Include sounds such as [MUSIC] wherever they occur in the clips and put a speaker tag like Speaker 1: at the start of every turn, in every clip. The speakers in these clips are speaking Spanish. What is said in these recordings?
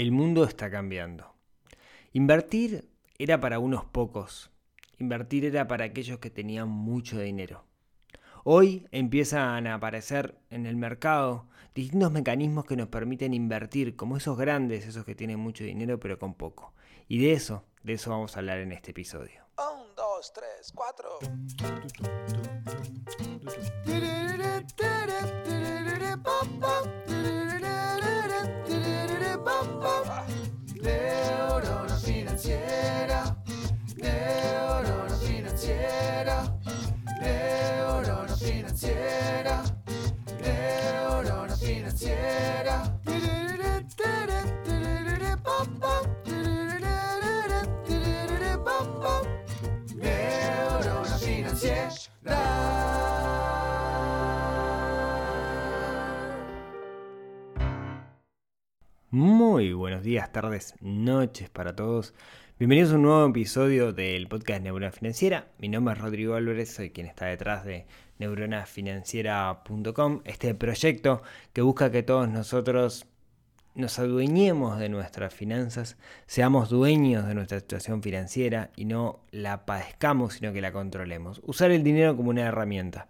Speaker 1: El mundo está cambiando. Invertir era para unos pocos. Invertir era para aquellos que tenían mucho dinero. Hoy empiezan a aparecer en el mercado distintos mecanismos que nos permiten invertir, como esos grandes, esos que tienen mucho dinero pero con poco. Y de eso, de eso vamos a hablar en este episodio.
Speaker 2: Un, dos, tres, cuatro. Neurona financiera, neurona financiera, neurona financiera, neurona financiera. Neurona financiera.
Speaker 1: Muy buenos días, tardes, noches para todos. Bienvenidos a un nuevo episodio del podcast Neurona Financiera. Mi nombre es Rodrigo Álvarez, soy quien está detrás de neuronafinanciera.com, este proyecto que busca que todos nosotros nos adueñemos de nuestras finanzas, seamos dueños de nuestra situación financiera y no la padezcamos, sino que la controlemos. Usar el dinero como una herramienta.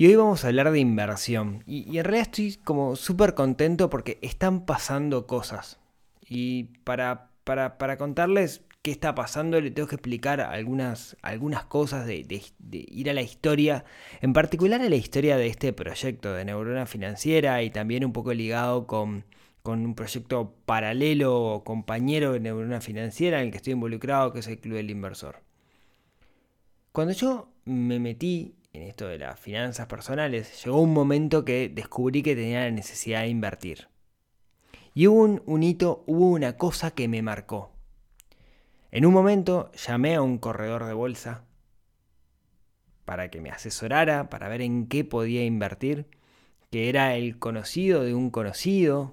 Speaker 1: Y hoy vamos a hablar de inversión. Y, en realidad estoy como súper contento porque están pasando cosas. Y para, para, para contarles qué está pasando, le tengo que explicar algunas, algunas cosas de- de ir a la historia, en particular a la historia de este proyecto de Neurona Financiera y también un poco ligado con, con un proyecto paralelo o compañero de Neurona Financiera en el que estoy involucrado, que es el Club del Inversor. Cuando yo me metí en esto de las finanzas personales, llegó un momento que descubrí que tenía la necesidad de invertir. Y hubo un, hito, hubo una cosa que me marcó. En un momento llamé a un corredor de bolsa para que me asesorara, para ver en qué podía invertir, que era el conocido de un conocido,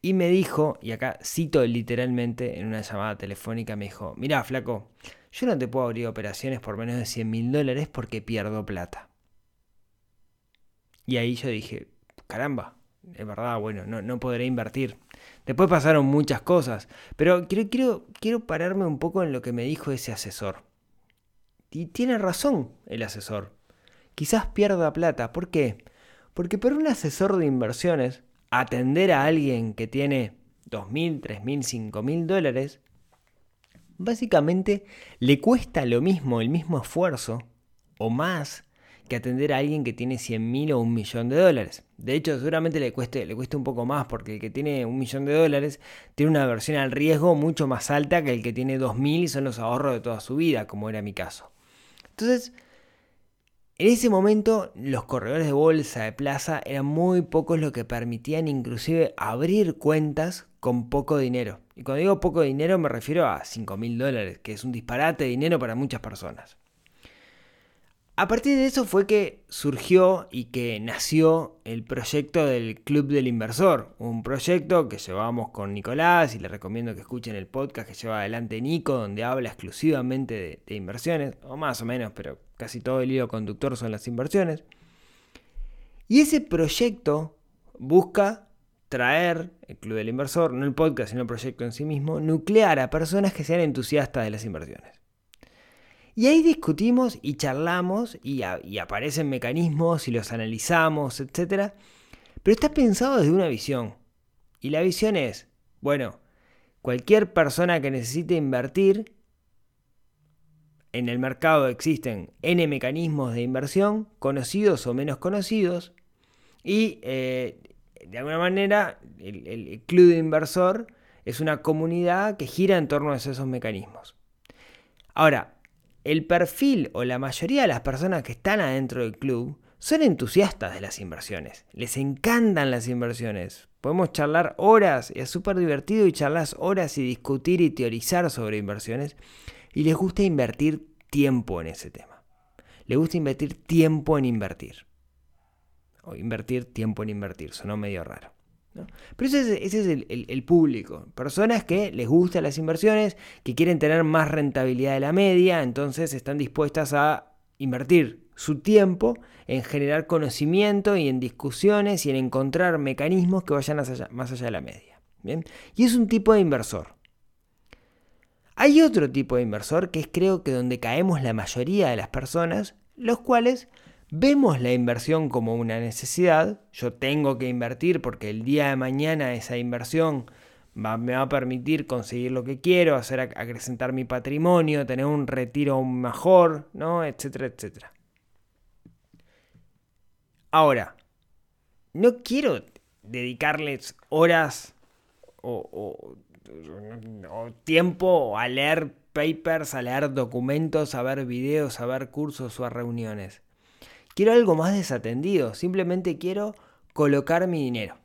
Speaker 1: y me dijo, y acá cito literalmente en una llamada telefónica, me dijo, mirá, flaco, yo no te puedo abrir operaciones por menos de 100 mil dólares porque pierdo plata. Y ahí yo dije, caramba, es verdad, bueno, no, no podré invertir. Después pasaron muchas cosas, pero quiero, quiero, quiero pararme un poco en lo que me dijo ese asesor. Y tiene razón el asesor. Quizás pierda plata. ¿Por qué? Porque para un asesor de inversiones, atender a alguien que tiene 2.000, 3.000, 5.000 dólares, básicamente le cuesta lo mismo, el mismo esfuerzo, o más, que atender a alguien que tiene 100.000 o un millón de dólares. De hecho, seguramente le cueste, le cueste un poco más, porque el que tiene un millón de dólares tiene una versión al riesgo mucho más alta que el que tiene 2.000 y son los ahorros de toda su vida, como era mi caso. Entonces, en ese momento los corredores de bolsa de plaza eran muy pocos los que permitían inclusive abrir cuentas con poco dinero. Y cuando digo poco dinero me refiero a 5 mil dólares, que es un disparate de dinero para muchas personas. A partir de eso fue que surgió y que nació el proyecto del Club del Inversor, un proyecto que llevamos con Nicolás y le recomiendo que escuchen el podcast que lleva adelante Nico, donde habla exclusivamente de inversiones, o más o menos, pero casi todo el hilo conductor son las inversiones. Y ese proyecto busca traer, el Club del Inversor, no el podcast, sino el proyecto en sí mismo, nuclear a personas que sean entusiastas de las inversiones. Y ahí discutimos y charlamos y, aparecen mecanismos y los analizamos, etc. Pero está pensado desde una visión. Y la visión es, bueno, cualquier persona que necesite invertir, en el mercado existen N mecanismos de inversión, conocidos o menos conocidos, y eh, de alguna manera el, club de inversor es una comunidad que gira en torno a esos mecanismos. Ahora, el perfil o la mayoría de las personas que están adentro del club son entusiastas de las inversiones. Les encantan las inversiones. Podemos charlar horas, es súper divertido y charlas horas y discutir y teorizar sobre inversiones. Y les gusta invertir tiempo en ese tema. Les gusta invertir tiempo en invertir. O invertir tiempo en invertir, sonó medio raro. ¿no? Pero ese es, es el público. Personas que les gustan las inversiones, que quieren tener más rentabilidad de la media, entonces están dispuestas a invertir su tiempo en generar conocimiento y en discusiones y en encontrar mecanismos que vayan más allá, más allá de la media. ¿Bien? Y es un tipo de inversor. Hay otro tipo de inversor que es creo que donde caemos la mayoría de las personas, los cuales vemos la inversión como una necesidad. Yo tengo que invertir porque el día de mañana esa inversión me va a permitir conseguir lo que quiero, hacer acrecentar mi patrimonio, tener un retiro mejor, ¿no? etcétera, etcétera. Ahora, no quiero dedicarles horas o, tiempo a leer papers, a leer documentos, a ver videos, a ver cursos o a reuniones. Quiero algo más desatendido, simplemente quiero colocar mi dinero.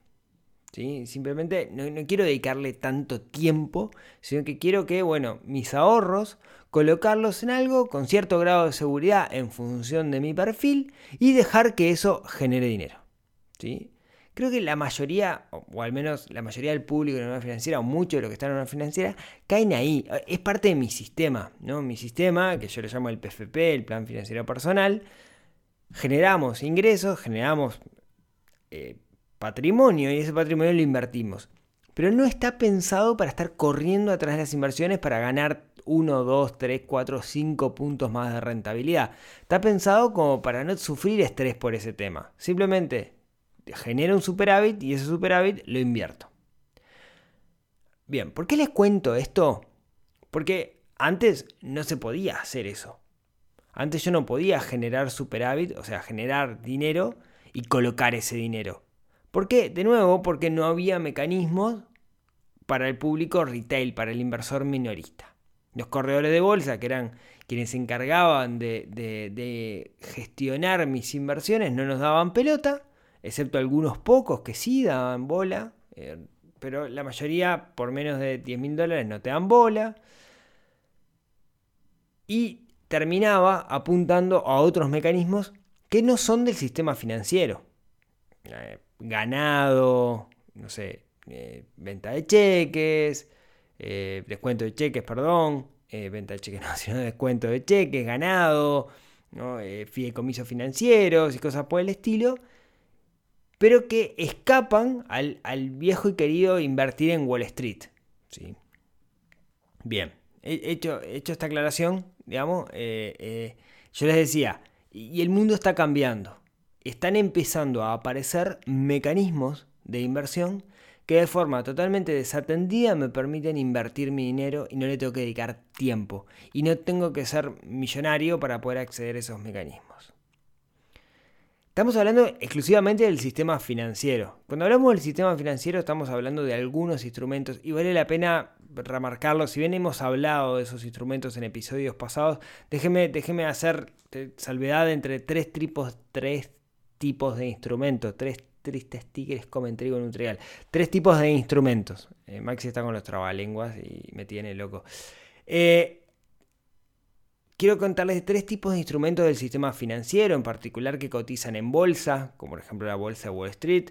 Speaker 1: ¿sí? Simplemente no, no, quiero dedicarle tanto tiempo, sino que quiero que, bueno, mis ahorros, colocarlos en algo con cierto grado de seguridad en función de mi perfil y dejar que eso genere dinero. ¿sí? Creo que la mayoría, o al menos la mayoría del público de una financiera, o mucho de lo que está en una financiera, caen ahí. Es parte de mi sistema, ¿no? Mi sistema, que yo le llamo el PFP, el Plan Financiero Personal. Generamos ingresos, generamos eh, patrimonio y ese patrimonio lo invertimos. Pero no está pensado para estar corriendo atrás de las inversiones para ganar 1, 2, 3, 4, 5 puntos más de rentabilidad. Está pensado como para no sufrir estrés por ese tema. Simplemente genero un superávit y ese superávit lo invierto. Bien, ¿por qué les cuento esto? Porque antes no se podía hacer eso. Antes yo no podía generar superávit, o sea, generar dinero y colocar ese dinero. ¿Por qué? De nuevo, porque no había mecanismos para el público retail, para el inversor minorista. Los corredores de bolsa, que eran quienes se encargaban de, gestionar mis inversiones, no nos daban pelota, excepto algunos pocos que sí daban bola, eh, pero la mayoría por menos de 10 mil dólares no te dan bola. Y terminaba apuntando a otros mecanismos que no son del sistema financiero. Eh, ganado, no sé, eh, venta de cheques, descuento de cheques, perdón, venta de cheques [LAUGHS] no, sino descuento de cheques, ganado, ¿no? fideicomisos financieros y cosas por el estilo, pero que escapan al, viejo y querido invertir en Wall Street. ¿sí? Bien, hecho, hecho esta aclaración, digamos, yo les decía, y el mundo está cambiando están empezando a aparecer mecanismos de inversión que de forma totalmente desatendida me permiten invertir mi dinero y no le tengo que dedicar tiempo. Y no tengo que ser millonario para poder acceder a esos mecanismos. Estamos hablando exclusivamente del sistema financiero. Cuando hablamos del sistema financiero estamos hablando de algunos instrumentos y vale la pena remarcarlo. Si bien hemos hablado de esos instrumentos en episodios pasados, déjeme, déjeme hacer salvedad entre tres tipos, tres tipos de instrumentos. Tres tristes tigres comen trigo en un. Tres tipos de instrumentos. Eh, Maxi está con los trabalenguas y me tiene loco. Eh, quiero contarles tres tipos de instrumentos del sistema financiero, en particular que cotizan en bolsa, como por ejemplo la bolsa de Wall Street,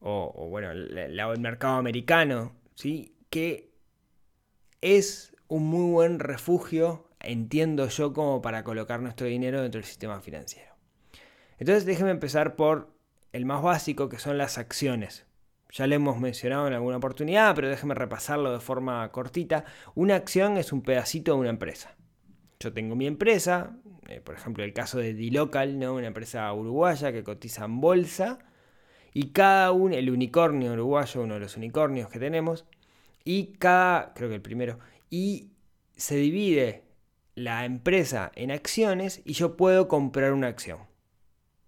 Speaker 1: o, bueno, el mercado americano, ¿sí? que es un muy buen refugio, entiendo yo, como para colocar nuestro dinero dentro del sistema financiero. Entonces déjeme empezar por el más básico, que son las acciones. Ya lo hemos mencionado en alguna oportunidad, pero déjeme repasarlo de forma cortita. Una acción es un pedacito de una empresa. Yo tengo mi empresa, eh, por ejemplo el caso de D-Local, ¿no? una empresa uruguaya que cotiza en bolsa, y cada uno, el unicornio uruguayo, uno de los unicornios que tenemos, y cada, creo que el primero, y se divide la empresa en acciones y yo puedo comprar una acción.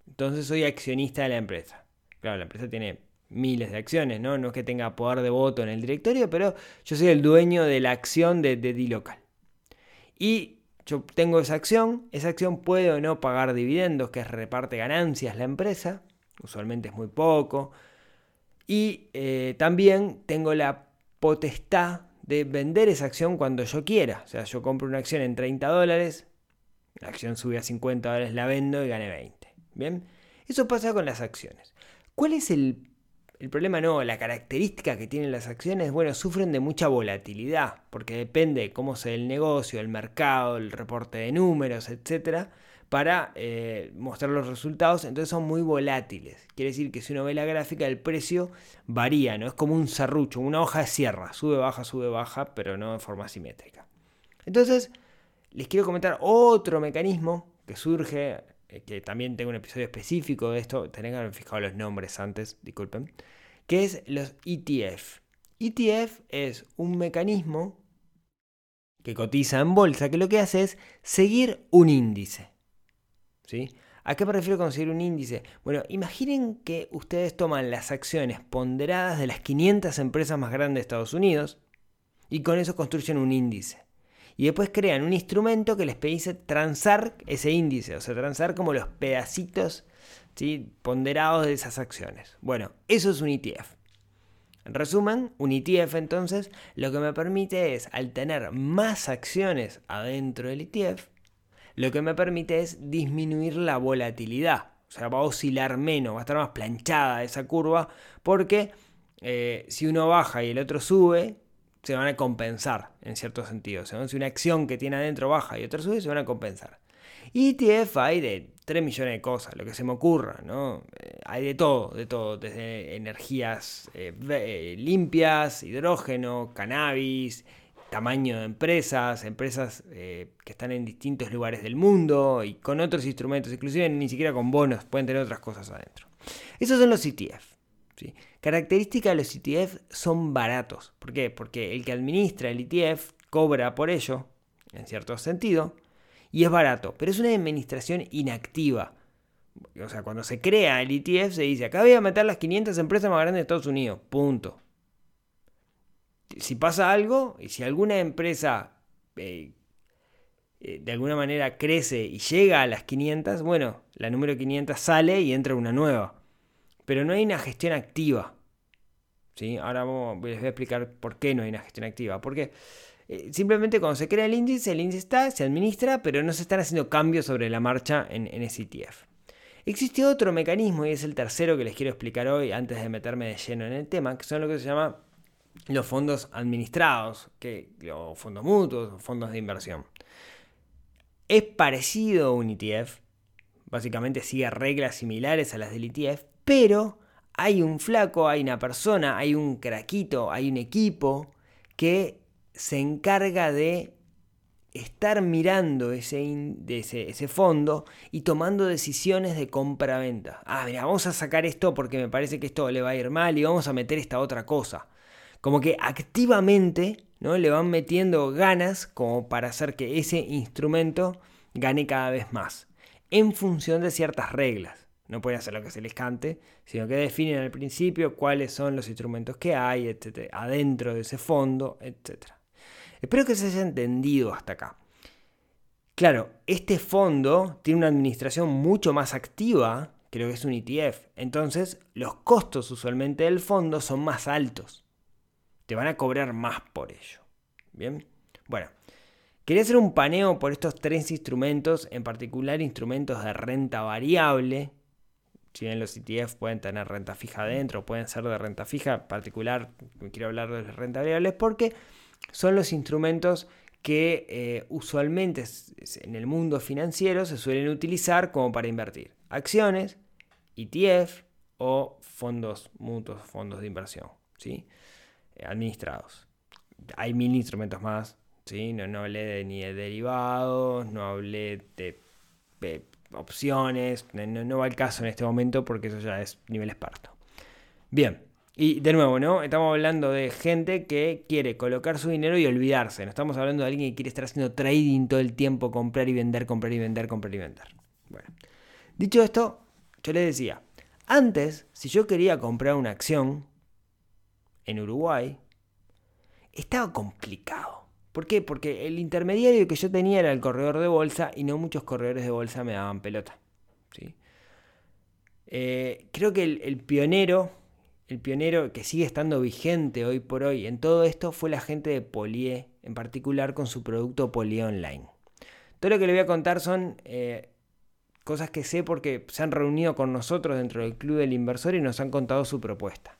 Speaker 1: Entonces soy accionista de la empresa. Claro, la empresa tiene miles de acciones, ¿no? No es que tenga poder de voto en el directorio, pero yo soy el dueño de la acción de, de D-Local. Y yo tengo esa acción, esa acción puede o no pagar dividendos, que reparte ganancias la empresa, usualmente es muy poco. Y eh, también tengo la potestad de vender esa acción cuando yo quiera. O sea, yo compro una acción en 30 dólares, la acción sube a 50 dólares, la vendo y gane 20. Bien, eso pasa con las acciones. ¿Cuál es el, problema? No, la característica que tienen las acciones, bueno, sufren de mucha volatilidad, porque depende de cómo sea el negocio, el mercado, el reporte de números, etc. para eh, mostrar los resultados, entonces son muy volátiles. Quiere decir que si uno ve la gráfica, el precio varía, ¿no? Es como un serrucho, una hoja de sierra, sube, baja, sube, baja, pero no de forma simétrica. Entonces, les quiero comentar otro mecanismo que surge, que también tengo un episodio específico de esto, tenés que haber fijado los nombres antes, disculpen, que es los ETF. ETF es un mecanismo que cotiza en bolsa, que lo que hace es seguir un índice. ¿Sí? ¿A qué me refiero con seguir un índice? Bueno, imaginen que ustedes toman las acciones ponderadas de las 500 empresas más grandes de Estados Unidos y con eso construyen un índice. Y después crean un instrumento que les permite transar ese índice, o sea, transar como los pedacitos ¿sí? ponderados de esas acciones. Bueno, eso es un ETF. En resumen, un ETF entonces lo que me permite es, al tener más acciones adentro del ETF, lo que me permite es disminuir la volatilidad. O sea, va a oscilar menos, va a estar más planchada esa curva, porque eh, si uno baja y el otro sube, se van a compensar en cierto sentido. Si una acción que tiene adentro baja y otra sube, se van a compensar. ETF hay de 3 millones de cosas, lo que se me ocurra, ¿no? Eh, hay de todo, de todo, desde energías eh, eh, limpias, hidrógeno, cannabis, tamaño de empresas, empresas que están en distintos lugares del mundo y con otros instrumentos, inclusive ni siquiera con bonos, pueden tener otras cosas adentro. Esos son los ETF. ¿Sí? Característica de los ETF son baratos. ¿Por qué? Porque el que administra el ETF cobra por ello, en cierto sentido, y es barato, pero es una administración inactiva. O sea, cuando se crea el ETF se dice, acá voy a meter las 500 empresas más grandes de Estados Unidos, punto. Si pasa algo, y si alguna empresa eh, eh, de alguna manera crece y llega a las 500, bueno, la número 500 sale y entra una nueva. Pero no hay una gestión activa. ¿sí? Ahora les voy a explicar por qué no hay una gestión activa. Porque eh, simplemente cuando se crea el índice, el índice está, se administra, pero no se están haciendo cambios sobre la marcha en, ese ETF. Existe otro mecanismo y es el tercero que les quiero explicar hoy antes de meterme de lleno en el tema, que son lo que se llama los fondos administrados, que, o fondos mutuos, o fondos de inversión. Es parecido a un ETF, básicamente sigue reglas similares a las del ETF, pero hay un flaco, hay una persona, hay un craquito, hay un equipo que se encarga de estar mirando ese, ese, fondo y tomando decisiones de compra-venta. Ah, mira, vamos a sacar esto porque me parece que esto le va a ir mal y vamos a meter esta otra cosa. Como que activamente ¿no? le van metiendo ganas como para hacer que ese instrumento gane cada vez más, en función de ciertas reglas. No pueden hacer lo que se les cante, sino que definen al principio cuáles son los instrumentos que hay, etcétera, adentro de ese fondo, etcétera. Espero que se haya entendido hasta acá. Claro, este fondo tiene una administración mucho más activa que lo que es un ETF. Entonces, los costos usualmente del fondo son más altos. Te van a cobrar más por ello. Bien, bueno, quería hacer un paneo por estos tres instrumentos, en particular instrumentos de renta variable. Si bien los ETF pueden tener renta fija adentro, pueden ser de renta fija, en particular quiero hablar de renta variable porque son los instrumentos que eh, usualmente en el mundo financiero se suelen utilizar como para invertir. Acciones, ETF o fondos mutuos, fondos de inversión, ¿sí? Eh, administrados. Hay mil instrumentos más, ¿sí? No, no hablé ni de derivados, no hablé de, opciones, no, no va al caso en este momento porque eso ya es nivel experto. Bien, y de nuevo, ¿no? Estamos hablando de gente que quiere colocar su dinero y olvidarse. No estamos hablando de alguien que quiere estar haciendo trading todo el tiempo, comprar y vender, comprar y vender, comprar y vender. Bueno, dicho esto, yo les decía, antes, si yo quería comprar una acción en Uruguay, estaba complicado. ¿Por qué? Porque el intermediario que yo tenía era el corredor de bolsa y no muchos corredores de bolsa me daban pelota. ¿sí? Eh, creo que el pionero el pionero que sigue estando vigente hoy por hoy en todo esto fue la gente de Polié, en particular con su producto Polié Online. Todo lo que le voy a contar son eh, cosas que sé porque se han reunido con nosotros dentro del Club del Inversor y nos han contado su propuesta.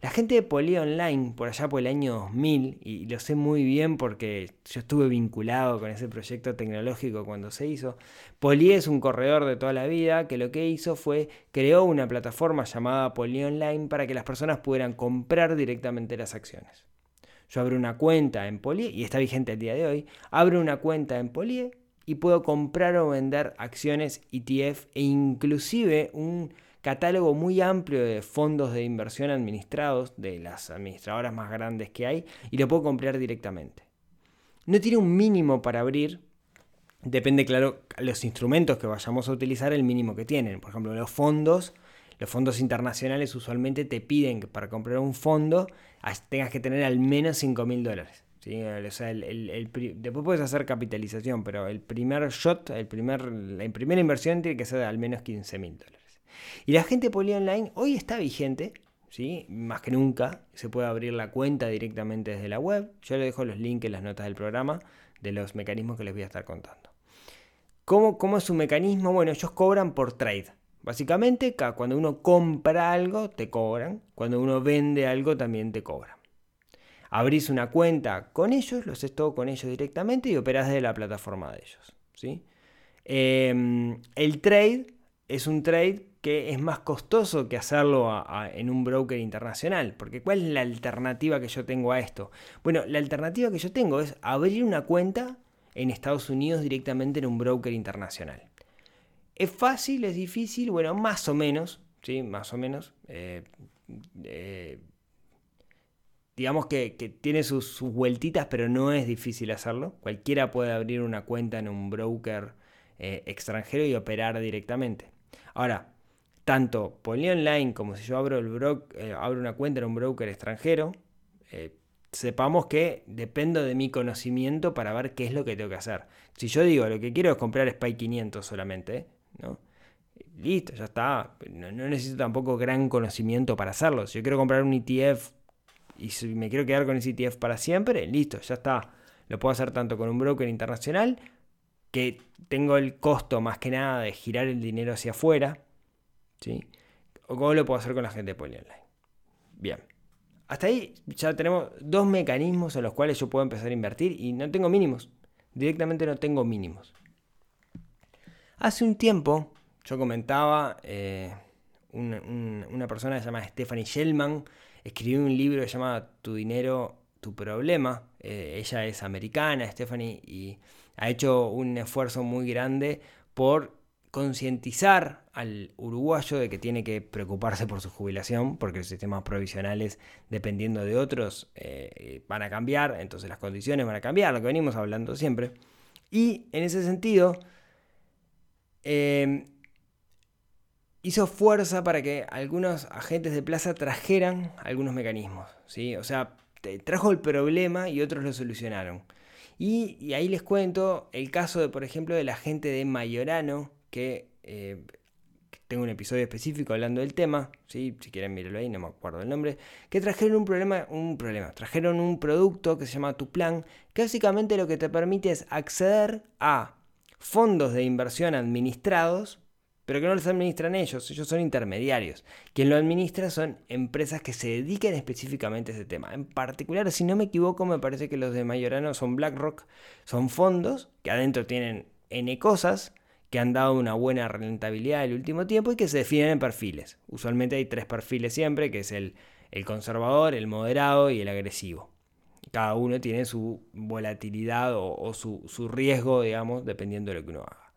Speaker 1: La gente de Poli Online, por allá por el año 2000, y lo sé muy bien porque yo estuve vinculado con ese proyecto tecnológico cuando se hizo, Poli es un corredor de toda la vida que lo que hizo fue creó una plataforma llamada Poli Online para que las personas pudieran comprar directamente las acciones. Yo abro una cuenta en Poli y está vigente el día de hoy, abro una cuenta en Poli y puedo comprar o vender acciones ETF e inclusive un catálogo muy amplio de fondos de inversión administrados de las administradoras más grandes que hay y lo puedo comprar directamente. No tiene un mínimo para abrir, depende claro los instrumentos que vayamos a utilizar el mínimo que tienen. Por ejemplo, los fondos, los fondos internacionales usualmente te piden que para comprar un fondo tengas que tener al menos 5 mil dólares. después puedes hacer capitalización, pero el primer shot, el primer, la primera inversión tiene que ser de al menos 15 mil dólares. Y la gente Poli Online hoy está vigente, ¿sí? más que nunca. Se puede abrir la cuenta directamente desde la web. Yo les dejo los links en las notas del programa de los mecanismos que les voy a estar contando. ¿Cómo, cómo es su mecanismo? Bueno, ellos cobran por trade. Básicamente, cuando uno compra algo, te cobran. Cuando uno vende algo, también te cobran. Abrís una cuenta con ellos, lo haces todo con ellos directamente y operás desde la plataforma de ellos. ¿sí? Em, el trade es un trade que es más costoso que hacerlo en un broker internacional. Porque ¿cuál es la alternativa que yo tengo a esto? Bueno, la alternativa que yo tengo es abrir una cuenta en Estados Unidos directamente en un broker internacional. ¿Es fácil? ¿Es difícil? Bueno, más o menos, ¿sí? Más o menos. Eh, eh, digamos que, tiene sus, vueltitas, pero no es difícil hacerlo. Cualquiera puede abrir una cuenta en un broker eh, extranjero y operar directamente. Ahora, tanto Poli Online como si yo abro, el eh, abro una cuenta en un broker extranjero, eh, sepamos que dependo de mi conocimiento para ver qué es lo que tengo que hacer. Si yo digo lo que quiero es comprar SPY 500 solamente, ¿no? listo, ya está. No, necesito tampoco gran conocimiento para hacerlo. Si yo quiero comprar un ETF y si me quiero quedar con ese ETF para siempre, listo, ya está. Lo puedo hacer tanto con un broker internacional, que tengo el costo más que nada de girar el dinero hacia afuera, ¿sí? O cómo lo puedo hacer con la gente de Poly Online. Bien. Hasta ahí ya tenemos dos mecanismos en los cuales yo puedo empezar a invertir y no tengo mínimos. Directamente no tengo mínimos. Hace un tiempo yo comentaba, eh, una, persona que se llama Stephanie Shellman escribió un libro que se llama Tu dinero, tu problema. Eh, ella es americana, Stephanie, y ha hecho un esfuerzo muy grande por concientizar al uruguayo de que tiene que preocuparse por su jubilación, porque los sistemas provisionales, dependiendo de otros, eh, van a cambiar, entonces las condiciones van a cambiar, lo que venimos hablando siempre. Y en ese sentido, em, hizo fuerza para que algunos agentes de plaza trajeran algunos mecanismos, ¿sí? O sea, trajo el problema y otros lo solucionaron. Y, ahí les cuento el caso de, por ejemplo, de la gente de Mayorano, que eh, tengo un episodio específico hablando del tema, ¿sí? si quieren mirarlo ahí, no me acuerdo el nombre, que trajeron un problema, un problema, trajeron un producto que se llama Tu Plan, que básicamente lo que te permite es acceder a fondos de inversión administrados, pero que no los administran ellos, ellos son intermediarios. Quien lo administra son empresas que se dediquen específicamente a ese tema. En particular, si no me equivoco, me parece que los de Mayorano son BlackRock, son fondos que adentro tienen N cosas, que han dado una buena rentabilidad el último tiempo y que se definen en perfiles. Usualmente hay tres perfiles siempre, que es el, conservador, el moderado y el agresivo. Cada uno tiene su volatilidad o, su, riesgo, digamos, dependiendo de lo que uno haga.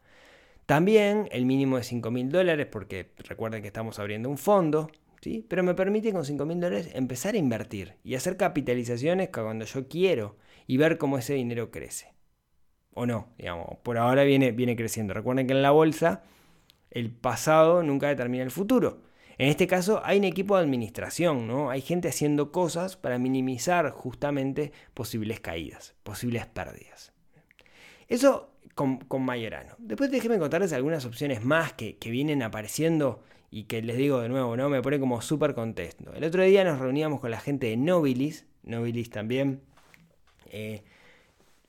Speaker 1: También el mínimo de 5 mil dólares, porque recuerden que estamos abriendo un fondo, ¿sí? pero me permite con 5 mil dólares empezar a invertir y hacer capitalizaciones cuando yo quiero y ver cómo ese dinero crece o no, digamos, por ahora viene, viene creciendo. Recuerden que en la bolsa el pasado nunca determina el futuro. En este caso hay un equipo de administración, ¿no? Hay gente haciendo cosas para minimizar justamente posibles caídas, posibles pérdidas. Eso con, Mayorano. Después déjenme contarles algunas opciones más que, vienen apareciendo y que les digo de nuevo, ¿no? Me pone como súper contexto. El otro día nos reuníamos con la gente de Nobilis, Nobilis también, eh,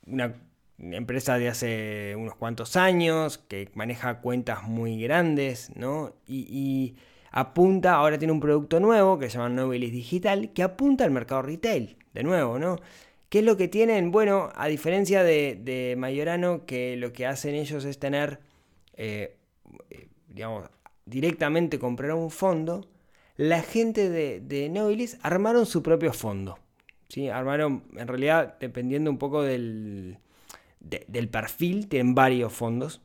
Speaker 1: una empresa de hace unos cuantos años, que maneja cuentas muy grandes, ¿no? Y, apunta, ahora tiene un producto nuevo que se llama Nobilis Digital, que apunta al mercado retail, de nuevo, ¿no? ¿Qué es lo que tienen? Bueno, a diferencia de, de Mayorano, que lo que hacen ellos es tener, eh, eh, digamos, directamente comprar un fondo, la gente de, de Nobilis armaron su propio fondo. ¿sí? Armaron, en realidad, dependiendo un poco del, de- del perfil, tienen varios fondos,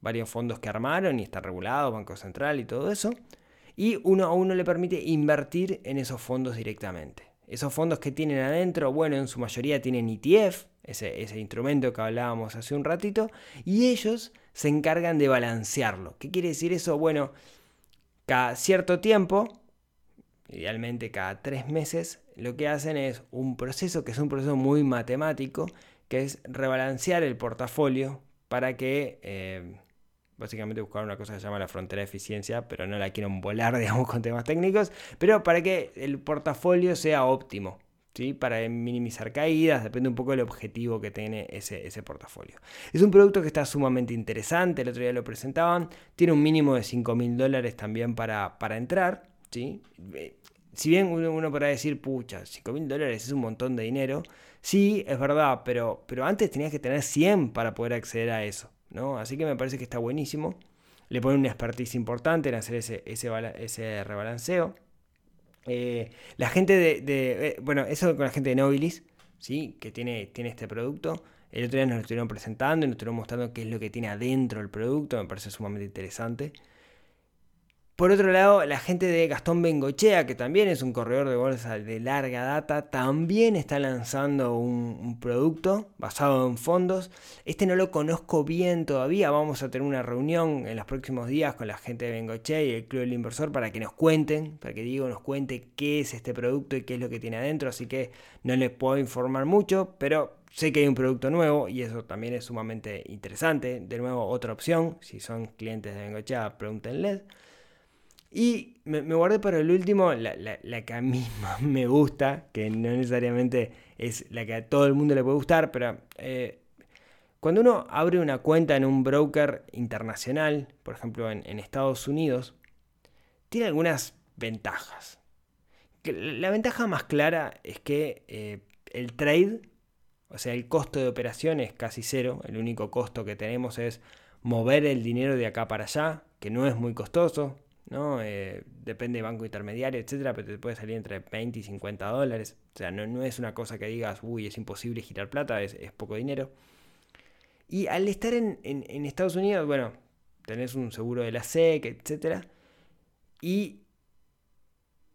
Speaker 1: varios fondos que armaron y está regulado, Banco Central y todo eso. Y uno a uno le permite invertir en esos fondos directamente. Esos fondos que tienen adentro, bueno, en su mayoría tienen ETF, ese, ese instrumento que hablábamos hace un ratito, y ellos se encargan de balancearlo. ¿Qué quiere decir eso? Bueno, cada cierto tiempo, idealmente cada tres meses, lo que hacen es un proceso que es un proceso muy matemático, que es rebalancear el portafolio para que, eh, básicamente buscar una cosa que se llama la frontera de eficiencia, pero no la quiero volar, [LAUGHS] digamos, con temas técnicos, pero para que el portafolio sea óptimo. ¿Sí? Para minimizar caídas, depende un poco del objetivo que tiene ese, ese portafolio. Es un producto que está sumamente interesante, el otro día lo presentaban, tiene un mínimo de 5 mil dólares también para, para entrar, ¿sí? Eh, si bien uno, uno podrá decir, pucha, 5 mil dólares es un montón de dinero, sí, es verdad, pero, pero antes tenías que tener 100 para poder acceder a eso, ¿no? Así que me parece que está buenísimo. Le ponen una expertise importante en hacer ese, ese, ese rebalanceo. Eh, la gente de, de- eh, bueno, eso con la gente de Nobilis, ¿sí? Que tiene, tiene este producto. El otro día nos lo estuvieron presentando y nos estuvieron mostrando qué es lo que tiene adentro el producto, me parece sumamente interesante. Por otro lado, la gente de Gastón Bengochea, que también es un corredor de bolsa de larga data, también está lanzando un, producto basado en fondos. Este no lo conozco bien todavía. Vamos a tener una reunión en los próximos días con la gente de Bengochea y el Club del Inversor para que nos cuenten, para que Diego nos cuente qué es este producto y qué es lo que tiene adentro. Así que no les puedo informar mucho, pero sé que hay un producto nuevo y eso también es sumamente interesante. De nuevo, otra opción. Si son clientes de Bengochea, pregúntenles. Y me, me guardé para el último la, la- la que a mí [LAUGHS] más me gusta, que no necesariamente es la que a todo el mundo le puede gustar, pero eh, cuando uno abre una cuenta en un broker internacional, por ejemplo en, Estados Unidos, tiene algunas ventajas. La ventaja más clara es que eh, el trade, o sea, el costo de operación es casi cero. El único costo que tenemos es mover el dinero de acá para allá, que no es muy costoso. ¿No? Eh, depende de banco intermediario, etcétera, pero te puede salir entre 20 y 50 dólares. O sea, no, no es una cosa que digas, uy, es imposible girar plata, es, es poco dinero. Y al estar en, en- Estados Unidos, bueno, tenés un seguro de la SEC, etcétera. Y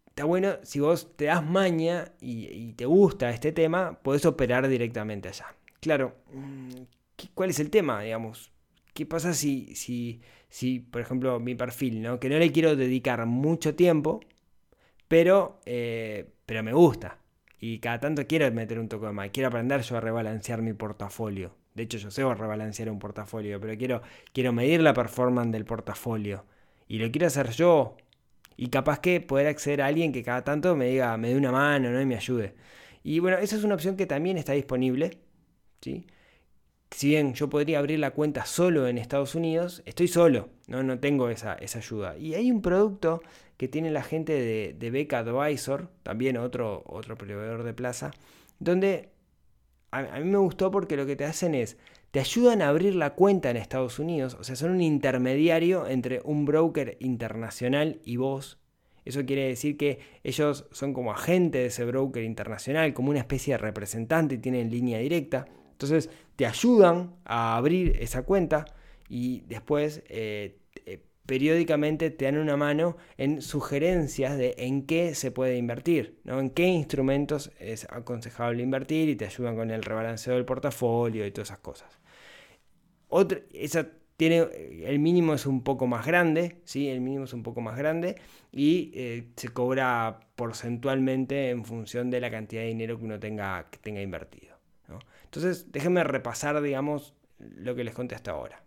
Speaker 1: está bueno, si vos te das maña y, te gusta este tema, podés operar directamente allá. Claro, mm, ¿qué- ¿cuál es el tema, digamos? ¿Qué pasa si, si, si, por ejemplo, mi perfil, ¿no? Que no le quiero dedicar mucho tiempo, pero, eh, pero me gusta. Y cada tanto quiero meter un toque de más. Quiero aprender yo a rebalancear mi portafolio. De hecho, yo sé rebalancear un portafolio, pero quiero, quiero medir la performance del portafolio. Y lo quiero hacer yo. Y capaz que poder acceder a alguien que cada tanto me diga, me dé una mano, ¿no? Y me ayude. Y bueno, esa es una opción que también está disponible. ¿sí? Si bien yo podría abrir la cuenta solo en Estados Unidos, estoy solo, no, no tengo esa, esa ayuda. Y hay un producto que tiene la gente de, de Beca Advisor, también otro, otro proveedor de plaza, donde a, mí me gustó porque lo que te hacen es, te ayudan a abrir la cuenta en Estados Unidos, o sea, son un intermediario entre un broker internacional y vos. Eso quiere decir que ellos son como agentes de ese broker internacional, como una especie de representante tienen línea directa. Entonces te ayudan a abrir esa cuenta y después eh, eh, periódicamente te dan una mano en sugerencias de en qué se puede invertir, ¿no? en qué instrumentos es aconsejable invertir y te ayudan con el rebalanceo del portafolio y todas esas cosas. Otra, esa tiene, el mínimo es un poco más grande, ¿sí? el mínimo es un poco más grande y eh, se cobra porcentualmente en función de la cantidad de dinero que uno tenga, que tenga invertido. Entonces, déjenme repasar, digamos, lo que les conté hasta ahora.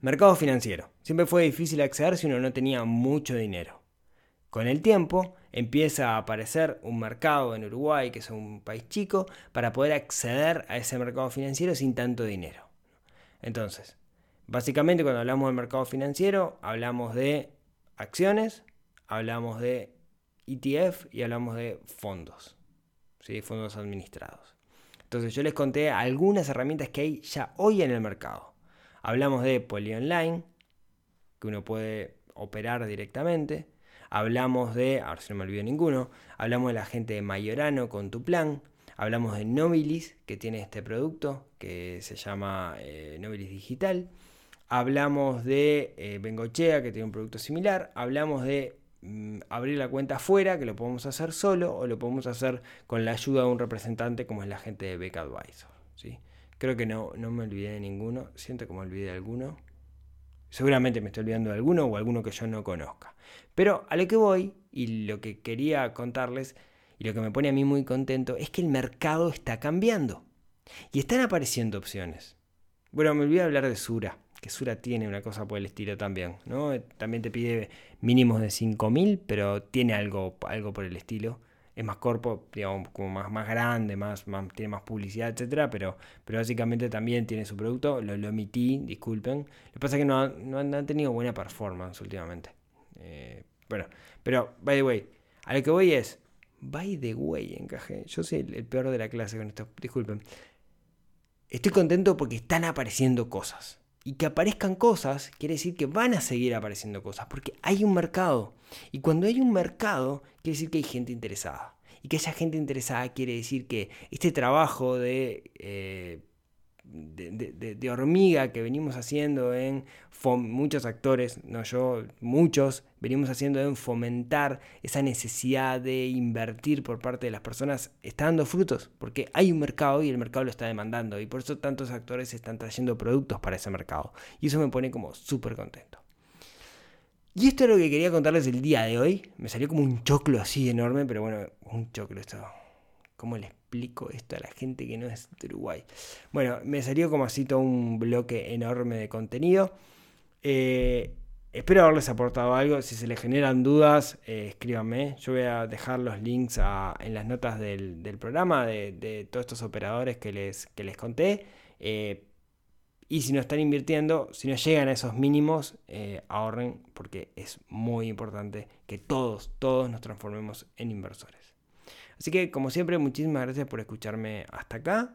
Speaker 1: Mercado financiero. Siempre fue difícil acceder si uno no tenía mucho dinero. Con el tiempo empieza a aparecer un mercado en Uruguay, que es un país chico, para poder acceder a ese mercado financiero sin tanto dinero. Entonces, básicamente cuando hablamos del mercado financiero, hablamos de acciones, hablamos de ETF y hablamos de fondos, ¿sí? fondos administrados. Entonces yo les conté algunas herramientas que hay ya hoy en el mercado. Hablamos de Poly Online, que uno puede operar directamente. Hablamos de, ahora si no me olvido ninguno, hablamos de la gente de Mayorano con tu plan. Hablamos de Nobilis, que tiene este producto que se llama eh, Nobilis Digital. Hablamos de eh, Bengochea, que tiene un producto similar. Hablamos de abrir la cuenta afuera, que lo podemos hacer solo o lo podemos hacer con la ayuda de un representante como es la gente de Beck Advisor. ¿sí? Creo que no, no me olvidé de ninguno. Siento que me olvidé de alguno. Seguramente me estoy olvidando de alguno o alguno que yo no conozca. Pero a lo que voy y lo que quería contarles y lo que me pone a mí muy contento es que el mercado está cambiando. Y están apareciendo opciones. Bueno, me olvidé de hablar de Sura que Sura tiene una cosa por el estilo también, ¿no? También te pide mínimos de 5000, pero tiene algo, algo por el estilo. Es más corpo, digamos, como más, más grande, más, tiene más publicidad, etcétera, pero, pero básicamente también tiene su producto. Lo, lo omití, disculpen. Lo que pasa es que no, no han tenido buena performance últimamente. Eh, bueno, pero, by the way, a lo que voy es, by the way, encajé. Yo soy el, el peor de la clase con esto, disculpen. Estoy contento porque están apareciendo cosas y que aparezcan cosas, quiere decir que van a seguir apareciendo cosas, porque hay un mercado. Y cuando hay un mercado, quiere decir que hay gente interesada. Y que haya gente interesada quiere decir que este trabajo de eh, de, hormiga que venimos haciendo en muchos actores, no yo, muchos, venimos haciendo en fomentar esa necesidad de invertir por parte de las personas, está dando frutos, porque hay un mercado y el mercado lo está demandando, y por eso tantos actores están trayendo productos para ese mercado. Y eso me pone como súper contento. Y esto es lo que quería contarles el día de hoy. Me salió como un choclo así enorme, pero bueno, un choclo esto. ¿Cómo les explico esto a la gente que no es de Uruguay? Bueno, me salió como así todo un bloque enorme de contenido. Eh, espero haberles aportado algo. Si se les generan dudas, eh, escríbanme. Yo voy a dejar los links en las notas del, programa de, todos estos operadores que les, que les conté. Eh, y si no están invirtiendo, si no llegan a esos mínimos, ahorren porque es muy importante que todos, todos nos transformemos en inversores. Así que, como siempre, muchísimas gracias por escucharme hasta acá,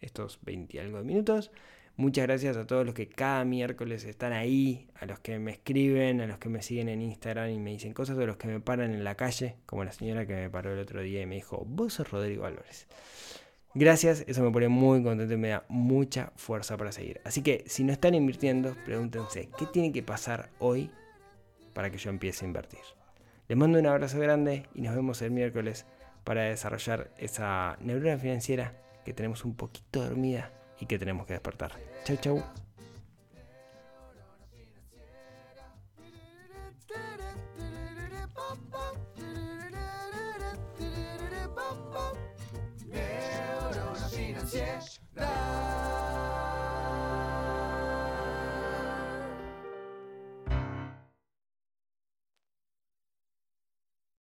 Speaker 1: estos 20 y algo de minutos. Muchas gracias a todos los que cada miércoles están ahí, a los que me escriben, a los que me siguen en Instagram y me dicen cosas, a los que me paran en la calle, como la señora que me paró el otro día y me dijo, vos sos Rodrigo Álvarez. Gracias, eso me pone muy contento y me da mucha fuerza para seguir. Así que si no están invirtiendo, pregúntense, ¿qué tiene que pasar hoy para que yo empiece a invertir? Les mando un abrazo grande y nos vemos el miércoles para desarrollar esa neurona financiera que tenemos un poquito dormida y que tenemos que despertar. Chau, chau.